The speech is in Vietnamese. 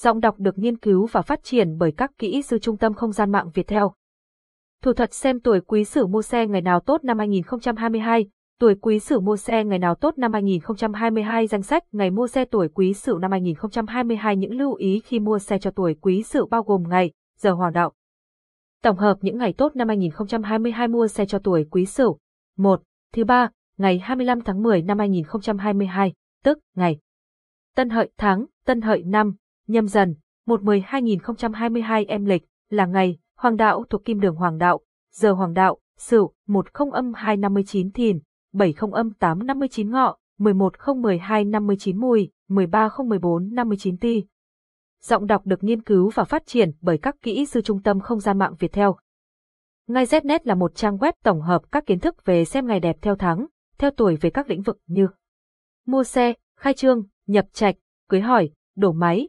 Giọng đọc được nghiên cứu và phát triển bởi các kỹ sư Trung tâm Không gian mạng Việt Theo. Thủ thuật xem tuổi quý sử mua xe ngày nào tốt năm 2022, tuổi quý sử mua xe ngày nào tốt năm 2022 danh sách ngày mua xe tuổi quý sử năm 2022 những lưu ý khi mua xe cho tuổi quý sử bao gồm ngày, giờ hoàng đạo. Tổng hợp những ngày tốt năm 2022 mua xe cho tuổi quý sửu. 1. Thứ ba, ngày 25 tháng 10 năm 2022, tức ngày Tân Hợi tháng, Tân Hợi năm, nhâm dần, 1-10-2022 em lịch, là ngày, hoàng đạo thuộc kim đường hoàng đạo, giờ hoàng đạo, sửu, 10 âm 259 thìn, 70 âm 859 ngọ, 11 0 12 59 mùi, 13 0 14 59 ti. Giọng đọc được nghiên cứu và phát triển bởi các kỹ sư trung tâm không gian mạng Việt Theo. Ngay Znet là một trang web tổng hợp các kiến thức về xem ngày đẹp theo tháng, theo tuổi về các lĩnh vực như mua xe, khai trương, nhập trạch, cưới hỏi, đổ máy,